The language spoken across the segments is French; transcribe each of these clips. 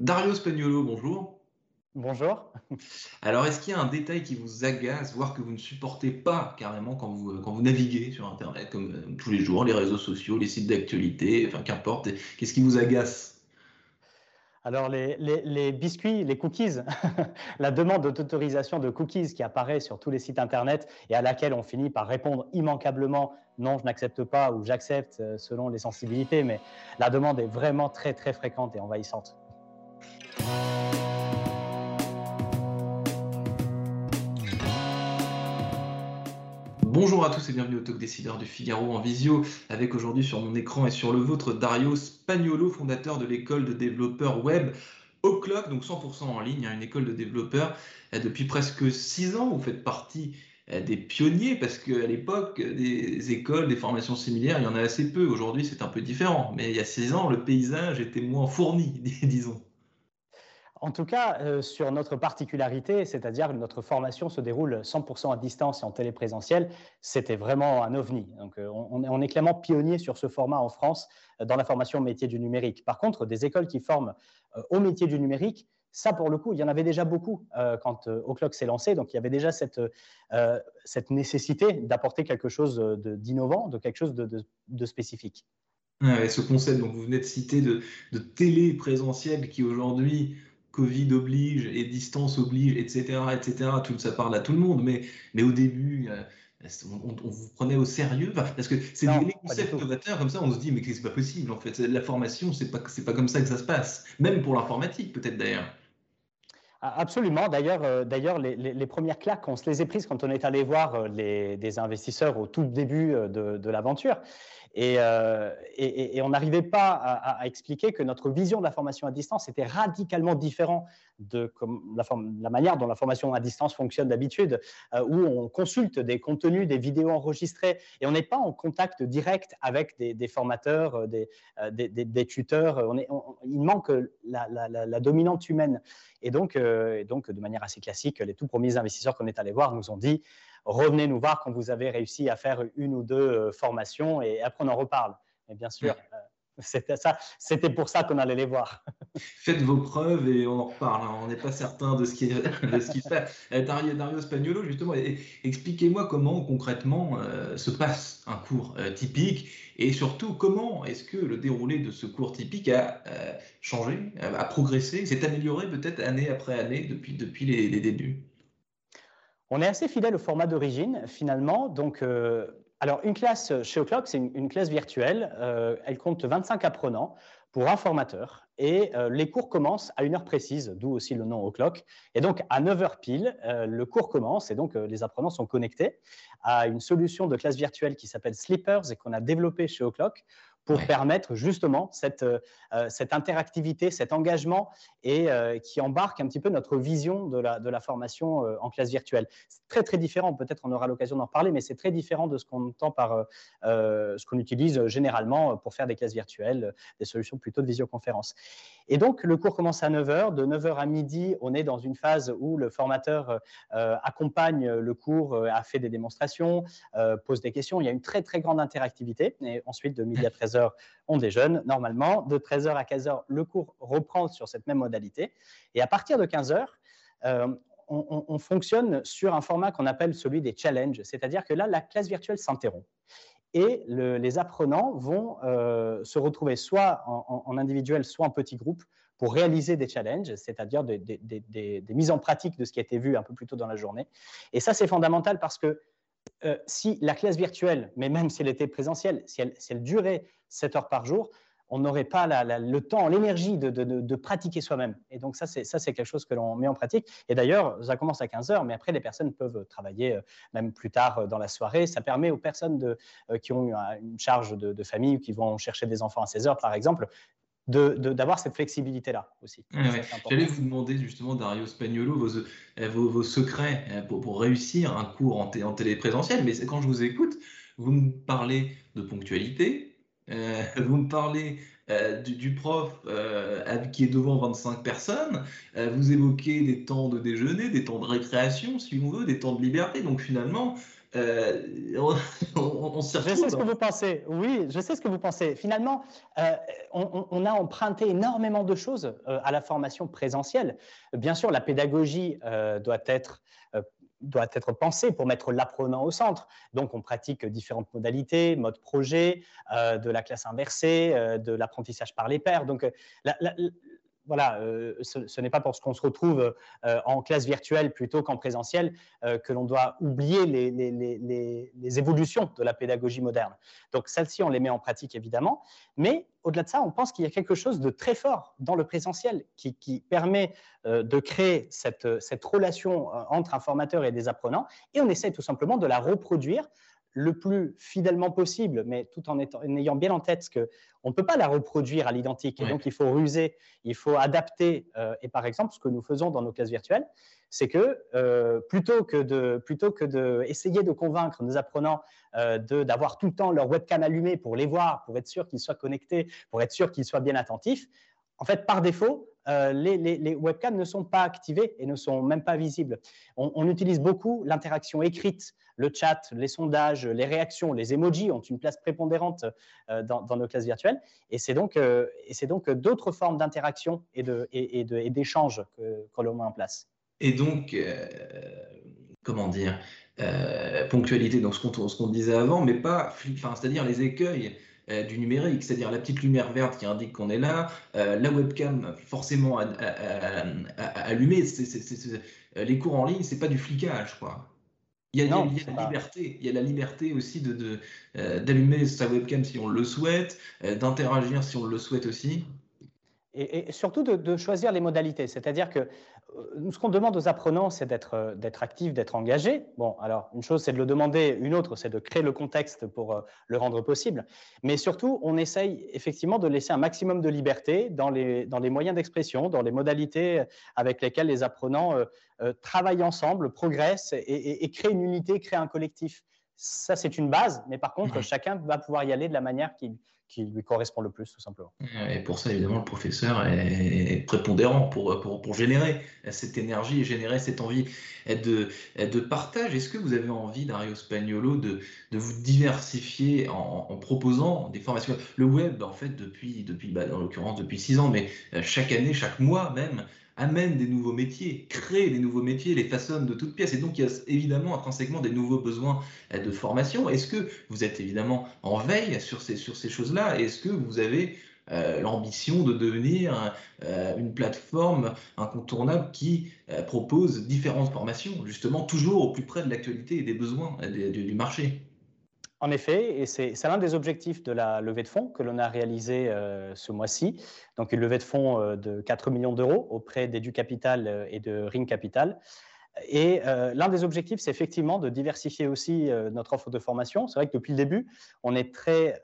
Dario Spagnolo, bonjour. Bonjour. Alors, est-ce qu'il y a un détail qui vous agace, voire que vous ne supportez pas carrément quand vous, quand vous naviguez sur Internet, comme euh, tous les jours, les réseaux sociaux, les sites d'actualité, enfin qu'importe, qu'est-ce qui vous agace? Alors, les, biscuits, les cookies, la demande d'autorisation de cookies qui apparaît sur tous les sites Internet et à laquelle on finit par répondre immanquablement non, je n'accepte pas ou j'accepte euh, selon les sensibilités, mais la demande est vraiment très, très fréquente et envahissante. Bonjour à tous et bienvenue au Talk Décideur du Figaro en visio, avec aujourd'hui sur mon écran et sur le vôtre Dario Spagnolo, fondateur de l'école de développeurs web O'Clock, donc 100% en ligne, hein, une école de développeurs. Euh, depuis presque 6 ans, vous faites partie euh, des pionniers parce qu'à l'époque, des écoles, des formations similaires, il y en a assez peu. Aujourd'hui, c'est un peu différent. Mais il y a 6 ans, le paysage était moins fourni, disons. En tout cas, euh, sur notre particularité, c'est-à-dire que notre formation se déroule 100% à distance et en téléprésentiel, c'était vraiment un ovni. Donc, euh, on, est clairement pionnier sur ce format en France euh, dans la formation au métier du numérique. Par contre, des écoles qui forment au métier du numérique, ça, pour le coup, il y en avait déjà beaucoup quand O'Clock s'est lancé. Donc, il y avait déjà cette, nécessité d'apporter quelque chose d'innovant, de, quelque chose de, spécifique. ce concept, donc vous venez de citer de, de télé présentiel qui aujourd'hui Covid oblige et distance oblige, etc., etc. Tout ça parle à tout le monde, mais, mais au début, euh, on, vous prenait au sérieux parce que c'est des concepts novateurs comme ça, on se dit mais c'est pas possible en fait. La formation, c'est pas c'est pas comme ça que ça se passe, même pour l'informatique peut-être d'ailleurs. Absolument. D'ailleurs, euh, d'ailleurs, les, premières claques, on se les est prises quand on est allé voir euh, les, des investisseurs au tout début de, de l'aventure. Euh, et, on n'arrivait pas à, expliquer que notre vision de la formation à distance était radicalement différente de la, manière dont la formation à distance fonctionne d'habitude, euh, où on consulte des contenus, des vidéos enregistrées, et on n'est pas en contact direct avec des, formateurs, euh, des, tuteurs. Il manque la, dominante humaine. Et donc, et donc, de manière assez classique, les tout premiers investisseurs qu'on est allés voir nous ont dit revenez nous voir quand vous avez réussi à faire une ou deux euh, formations et après on en reparle. Mais bien sûr, euh, c'était ça, c'était pour ça qu'on allait les voir. Faites vos preuves et on en reparle. Hein. On n'est pas certain de ce qui se fait. Euh, Dario, Dario Spagnolo, justement, expliquez-moi comment concrètement se passe un cours typique et surtout comment est-ce que le déroulé de ce cours typique a changé, a progressé, s'est amélioré peut-être année après année depuis, depuis les débuts? On est assez fidèle au format d'origine, finalement. Donc, euh, alors, une classe chez O'Clock, c'est une, classe virtuelle. Euh, elle compte 25 apprenants pour un formateur. Et euh, les cours commencent à une heure précise, d'où aussi le nom O'Clock. Et donc, à 9 heures pile, le cours commence. Et donc, les apprenants sont connectés à une solution de classe virtuelle qui s'appelle Sleepers et qu'on a développée chez O'Clock pour permettre justement cette, euh, euh, cette interactivité, cet engagement et euh, qui embarque un petit peu notre vision de la, de la formation en classe virtuelle. C'est très très différent, peut-être on aura l'occasion d'en reparler, mais c'est très différent de ce qu'on entend par ce qu'on utilise généralement pour faire des classes virtuelles, des solutions plutôt de visioconférence. Et donc le cours commence à 9h, de 9h à midi, on est dans une phase où le formateur accompagne le cours, a fait des démonstrations, pose des questions, il y a une très très grande interactivité. Et ensuite de midi à 13h on déjeune normalement. De 13h à 15h, le cours reprend sur cette même modalité. Et à partir de 15h, euh, on, fonctionne sur un format qu'on appelle celui des challenges, c'est-à-dire que là, la classe virtuelle s'interrompt. Et les apprenants vont euh, se retrouver soit en, individuel, soit en petit groupe pour réaliser des challenges, c'est-à-dire des, des, mises en pratique de ce qui a été vu un peu plus tôt dans la journée. Et ça, c'est fondamental parce que euh, si la classe virtuelle, mais même si elle était présentielle, si elle, durait 7 heures par jour, on n'aurait pas le temps, l'énergie de, pratiquer soi-même. Et donc ça, c'est quelque chose que l'on met en pratique. Et d'ailleurs, ça commence à 15 heures, mais après, les personnes peuvent travailler euh, même plus tard euh, dans la soirée. Ça permet aux personnes qui ont une charge de, famille ou qui vont chercher des enfants à 16 heures, par exemple, d'avoir cette flexibilité-là aussi. J'allais vous demander justement, Dario Spagnolo, vos, euh, vos, secrets euh, pour, pour, réussir un cours en, en téléprésentiel, mais quand je vous écoute, vous me parlez de ponctualité, euh, vous me parlez du, prof qui est devant 25 personnes, vous évoquez des temps de déjeuner, des temps de récréation, si on veut, des temps de liberté. Donc finalement, on, Je sais ce que vous pensez. Oui, je sais ce que vous pensez. Finalement, on, a emprunté énormément de choses à la formation présentielle. Bien sûr, la pédagogie doit être doit être pensée pour mettre l'apprenant au centre. Donc, on pratique différentes modalités, mode projet, de la classe inversée, de l'apprentissage par les pairs. Donc, la, voilà, euh, ce, n'est pas parce qu'on se retrouve euh, en classe virtuelle plutôt qu'en présentiel euh, que l'on doit oublier les, évolutions de la pédagogie moderne. Donc, celles-ci, on les met en pratique évidemment, mais au-delà de ça, on pense qu'il y a quelque chose de très fort dans le présentiel qui, permet de créer cette, cette relation entre un formateur et des apprenants, et on essaie tout simplement de la reproduire le plus fidèlement possible, mais tout en, ayant bien en tête qu'on ne peut pas la reproduire à l'identique. Et donc, il faut ruser, il faut adapter. Euh, et par exemple, ce que nous faisons dans nos classes virtuelles, c'est que euh, plutôt que de plutôt que de essayer de convaincre nos apprenants euh, d'avoir tout le temps leur webcam allumée pour les voir, pour être sûr qu'ils soient connectés, pour être sûr qu'ils soient bien attentifs, en fait, par défaut, euh, les, webcams ne sont pas activés et ne sont même pas visibles. On, utilise beaucoup l'interaction écrite, le chat, les sondages, les réactions, les emojis ont une place prépondérante euh, dans, nos classes virtuelles. Et c'est donc, euh, d'autres formes d'interaction et d'échange et que, que l'on met en place. Et donc, comment dire, ponctualité, donc ce qu'on disait avant, mais pas, c'est-à-dire les écueils euh, du numérique, c'est-à-dire la petite lumière verte qui indique qu'on est là, euh, la webcam forcément allumée. les cours en ligne, c'est pas du flicage, quoi. Il y a, la liberté, il y a la liberté aussi de, euh, d'allumer sa webcam si on le souhaite, d'interagir si on le souhaite aussi. Et, surtout de, choisir les modalités. C'est-à-dire que euh, ce qu'on demande aux apprenants, c'est d'être, euh, d'être actifs, d'être engagés. Bon, alors, une chose, c'est de le demander, une autre, c'est de créer le contexte pour euh, le rendre possible. Mais surtout, on essaye effectivement de laisser un maximum de liberté dans les, dans les moyens d'expression, dans les modalités avec lesquelles les apprenants travaillent ensemble, progressent et, et, créent une unité, créent un collectif. Ça, c'est une base, mais par contre, chacun va pouvoir y aller de la manière qui, qui lui correspond le plus, tout simplement. Et pour ça, évidemment, le professeur est prépondérant pour, pour, pour générer cette énergie et générer cette envie de, de partage. Est-ce que vous avez envie, Dario Spagnolo, de, de vous diversifier en, proposant des formations? Le web, en fait, depuis, depuis bah, en l'occurrence, depuis six ans, mais euh, chaque année, chaque mois même, amène des nouveaux métiers, crée des nouveaux métiers, les façonne de toutes pièces. Et donc, il y a évidemment intrinsèquement des nouveaux besoins euh, de formation. Est-ce que vous êtes évidemment en veille sur ces, choses-là? Est-ce que vous avez euh, l'ambition de devenir euh, une plateforme incontournable qui propose différentes formations, justement toujours au plus près de l'actualité et des besoins du marché? En effet, et c'est l'un des objectifs de la levée de fonds que l'on a réalisé euh, ce mois-ci. Donc, une levée de fonds euh, de 4 millions d'euros auprès d'Edu Capital euh, et de Ring Capital. Et l'un des objectifs, c'est effectivement de diversifier aussi notre offre de formation. C'est vrai que depuis le début, on est très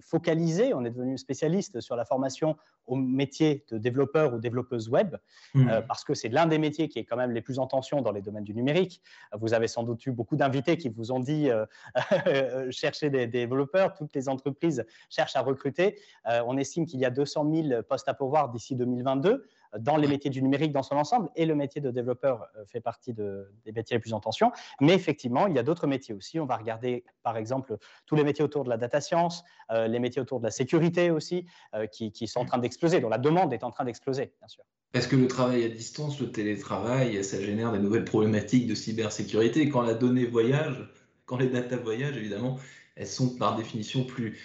focalisé, on est devenu spécialiste sur la formation au métier de développeur ou développeuse web, mmh. euh, parce que c'est l'un des métiers qui est quand même les plus en tension dans les domaines du numérique. Vous avez sans doute eu beaucoup d'invités qui vous ont dit euh, chercher des, développeurs, toutes les entreprises cherchent à recruter. on estime qu'il y a 200 000 postes à pourvoir d'ici 2022 dans les métiers du numérique dans son ensemble, et le métier de développeur euh, fait partie des métiers les plus en tension. Mais effectivement, il y a d'autres métiers aussi. On va regarder, par exemple, tous les métiers autour de la data science, euh, les métiers autour de la sécurité aussi, euh, qui, sont en train d'exploser, dont la demande est en train d'exploser, bien sûr. Est-ce que le travail à distance, le télétravail, ça génère des nouvelles problématiques de cybersécurité? Quand la donnée voyage, quand les data voyagent, évidemment, elles sont par définition plus,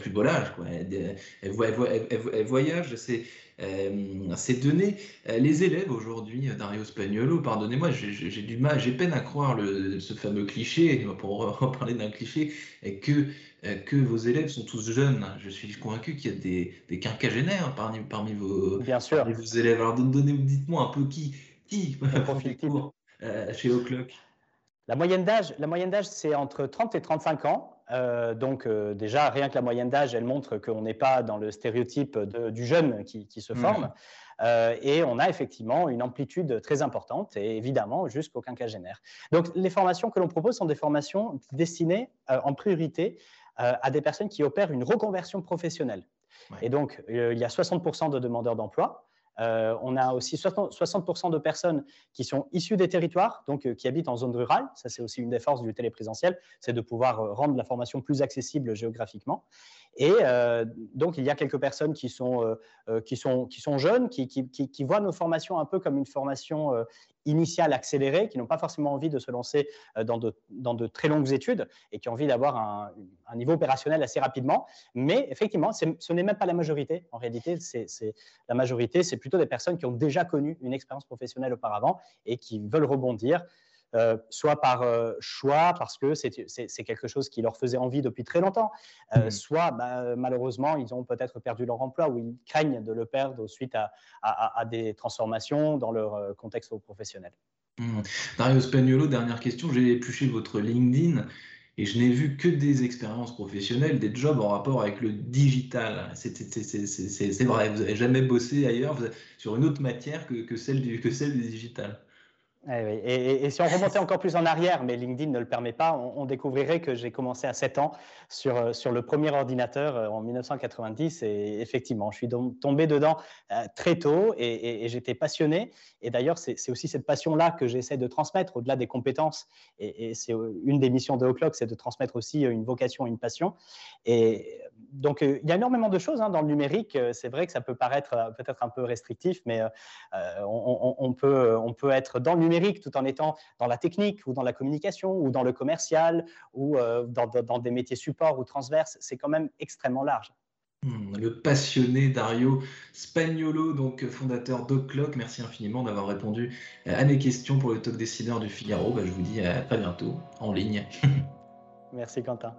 plus volages. Quoi. Elles, elles voyagent, c'est euh, ces données. Euh, les élèves aujourd'hui, euh, Dario Spagnolo, pardonnez-moi, j'ai du mal, j'ai peine à croire le, ce fameux cliché, pour reparler d'un cliché, que, que vos élèves sont tous jeunes. Je suis convaincu qu'il y a des, des quinquagénaires parmi, parmi, vos, Bien sûr. vos élèves. Alors dites-moi un peu qui, qui profite cours chez O'Clock? La moyenne d'âge, c'est entre 30 et 35 ans. Euh, donc euh, déjà, rien que la moyenne d'âge, elle montre qu'on n'est pas dans le stéréotype du jeune qui, se forme. Euh, et on a effectivement une amplitude très importante, et évidemment jusqu'au quinquagénaire. Donc les formations que l'on propose sont des formations destinées en priorité à des personnes qui opèrent une reconversion professionnelle. Et donc, il y a 60% de demandeurs d'emploi. On a aussi 60%, de personnes qui sont issues des territoires, donc qui habitent en zone rurale. Ça, c'est aussi une des forces du téléprésentiel, c'est de pouvoir rendre la formation plus accessible géographiquement. Et donc, il y a quelques personnes qui sont, qui sont, qui sont jeunes, qui, qui, qui, voient nos formations un peu comme une formation initiale accélérée, qui n'ont pas forcément envie de se lancer dans de, dans de très longues études et qui ont envie d'avoir un, un, niveau opérationnel assez rapidement. Mais effectivement, ce n'est même pas la majorité. En réalité, c'est la majorité, c'est plutôt des personnes qui ont déjà connu une expérience professionnelle auparavant et qui veulent rebondir. Euh, soit par euh, choix, parce que c'est quelque chose qui leur faisait envie depuis très longtemps, euh, mmh. soit bah, malheureusement, ils ont peut-être perdu leur emploi ou ils craignent de le perdre suite à, des transformations dans leur contexte professionnel. Mmh. Dario Spagnolo, dernière question, j'ai épluché votre LinkedIn et je n'ai vu que des expériences professionnelles, des jobs en rapport avec le digital. C'est vrai, vous n'avez jamais bossé ailleurs sur une autre matière que, celle, du, que celle du digital. Eh et, si on remontait encore plus en arrière, mais LinkedIn ne le permet pas, on, découvrirait que j'ai commencé à 7 ans sur, euh, sur le premier ordinateur euh, en 1990 et effectivement, je suis tombé dedans euh, très tôt et, j'étais passionné. Et d'ailleurs, c'est aussi cette passion-là que j'essaie de transmettre au-delà des compétences. Et, c'est une des missions de O'Clock, c'est de transmettre aussi une vocation, une passion. Et donc, il y a énormément de choses hein, dans le numérique. C'est vrai que ça peut paraître peut-être un peu restrictif, mais on, peut, on peut être dans le numérique tout en étant dans la technique ou dans la communication ou dans le commercial ou euh, dans, des métiers support ou transverses. C'est quand même extrêmement large. Hmm, le passionné Dario Spagnolo, donc fondateur d'Oclock, merci infiniment d'avoir répondu à mes questions pour le talk décideur du Figaro. Bah, je vous dis à très bientôt en ligne. merci Quentin.